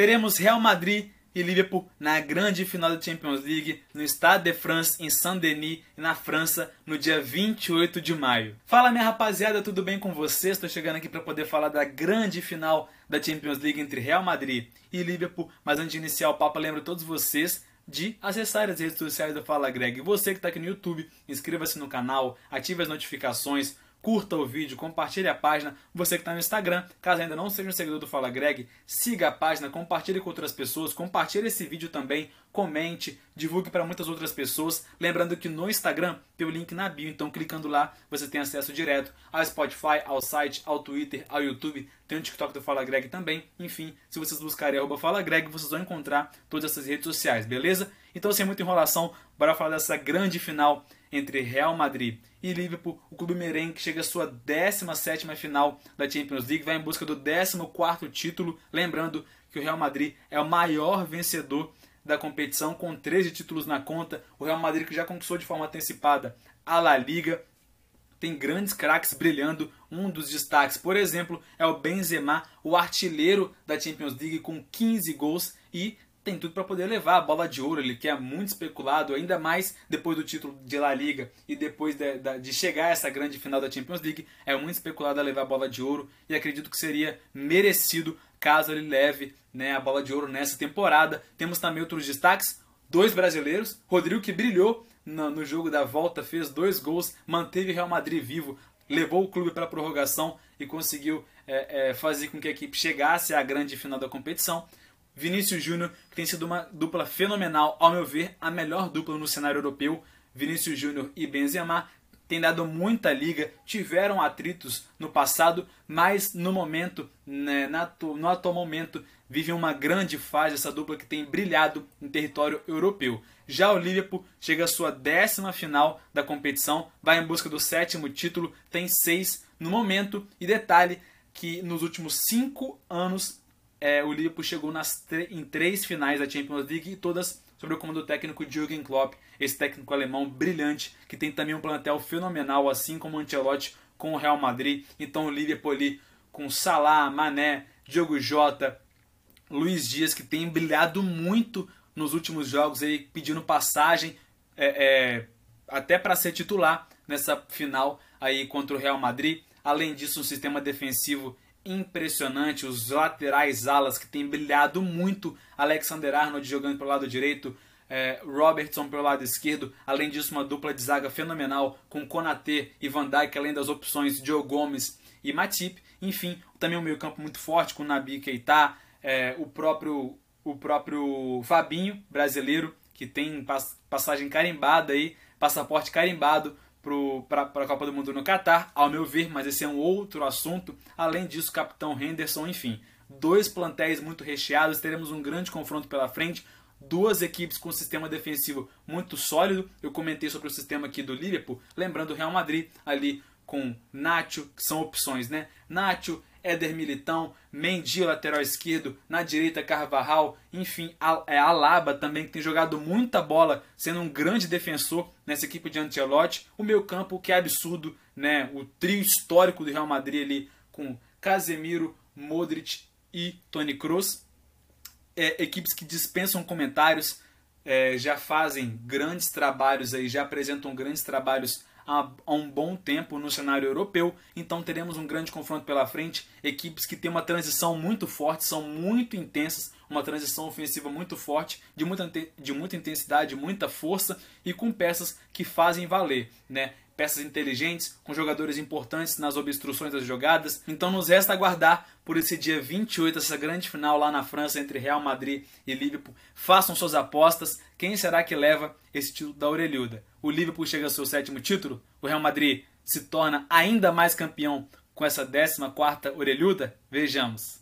teremos Real Madrid e Liverpool na grande final da Champions League no Stade de France em Saint-Denis, na França, no dia 28 de maio. Fala minha rapaziada, tudo bem com vocês? Estou chegando aqui para poder falar da grande final da Champions League entre Real Madrid e Liverpool, mas antes de iniciar o papo, lembro todos vocês de acessar as redes sociais do Fala Greg. Você que está aqui no YouTube, inscreva-se no canal, ative as notificações, curta o vídeo, compartilhe a página. Você que está no Instagram, caso ainda não seja um seguidor do Fala Greg, siga a página, compartilhe com outras pessoas, compartilhe esse vídeo também, comente, divulgue para muitas outras pessoas. Lembrando que no Instagram tem o link na bio, então clicando lá você tem acesso direto ao Spotify, ao site, ao Twitter, ao YouTube, tem o TikTok do Fala Greg também. Enfim, se vocês buscarem arroba Fala Greg, vocês vão encontrar todas essas redes sociais, beleza? Então, sem muita enrolação, bora falar dessa grande final entre Real Madrid e Liverpool. O clube merengue chega à sua 17ª final da Champions League, vai em busca do 14º título, lembrando que o Real Madrid é o maior vencedor da competição com 13 títulos na conta. O Real Madrid que já conquistou de forma antecipada a La Liga, tem grandes craques brilhando. Um dos destaques, por exemplo, é o Benzema, o artilheiro da Champions League com 15 gols e tem tudo para poder levar a bola de ouro, ele que é muito especulado, ainda mais depois do título de La Liga e depois de, de, chegar a essa grande final da Champions League, é muito especulado a levar a bola de ouro e acredito que seria merecido caso ele leve né, a bola de ouro nessa temporada. Temos também outros destaques, dois brasileiros, Rodrigo que brilhou no, no jogo da volta, fez dois gols, manteve o Real Madrid vivo, levou o clube para a prorrogação e conseguiu é, é, fazer com que a equipe chegasse à grande final da competição. Vinícius Júnior, que tem sido uma dupla fenomenal, ao meu ver, a melhor dupla no cenário europeu. Vinícius Júnior e Benzema tem dado muita liga, tiveram atritos no passado, mas no momento, né, no atual momento, vive uma grande fase essa dupla que tem brilhado em território europeu. Já o Liverpool chega à sua décima final da competição, vai em busca do sétimo título, tem seis no momento, e detalhe que nos últimos cinco anos é, o Liverpool chegou em três finais da Champions League e todas sob o comando do técnico Jürgen Klopp, esse técnico alemão brilhante, que tem também um plantel fenomenal, assim como o Ancelotti com o Real Madrid. Então o Liverpool ali com Salah, Mané, Diogo Jota, Luiz Dias, que tem brilhado muito nos últimos jogos, aí, pedindo passagem é, é, até para ser titular nessa final aí contra o Real Madrid. Além disso, um sistema defensivo impressionante. Os laterais alas que tem brilhado muito. Alexander Arnold jogando pelo lado direito, é, Robertson pelo lado esquerdo. Além disso, uma dupla de zaga fenomenal com Konaté e Van Dijk, além das opções Joe Gomes e Matip. Enfim, também um meio campo muito forte com Nabi Keita, é, o próprio o próprio Fabinho, brasileiro, que tem passagem carimbada aí, passaporte carimbado para a Copa do Mundo no Catar, ao meu ver, mas esse é um outro assunto. Além disso, capitão Henderson, enfim, dois plantéis muito recheados, teremos um grande confronto pela frente. Duas equipes com um sistema defensivo muito sólido. Eu comentei sobre o sistema aqui do Liverpool, lembrando o Real Madrid ali com Nacho, que são opções, né? Nacho, Éder Militão, Mendy, lateral esquerdo, na direita Carvajal, enfim, é Alaba também que tem jogado muita bola, sendo um grande defensor nessa equipe de Ancelotti. O meu campo que é absurdo, né? O trio histórico do Real Madrid ali com Casemiro, Modric e Toni Kroos. É, equipes que dispensam comentários, é, já fazem grandes trabalhos aí, já apresentam grandes trabalhos há, um bom tempo no cenário europeu, então teremos um grande confronto pela frente. Equipes que têm uma transição muito forte, são muito intensas, uma transição ofensiva muito forte, de muita, de muita intensidade, muita força e com peças que fazem valer. Né? Peças inteligentes, com jogadores importantes nas obstruções das jogadas. Então nos resta aguardar por esse dia 28, essa grande final lá na França entre Real Madrid e Liverpool. Façam suas apostas. Quem será que leva esse título da orelhuda? O Liverpool chega ao seu sétimo título? O Real Madrid se torna ainda mais campeão com essa 14 quarta orelhuda? Vejamos.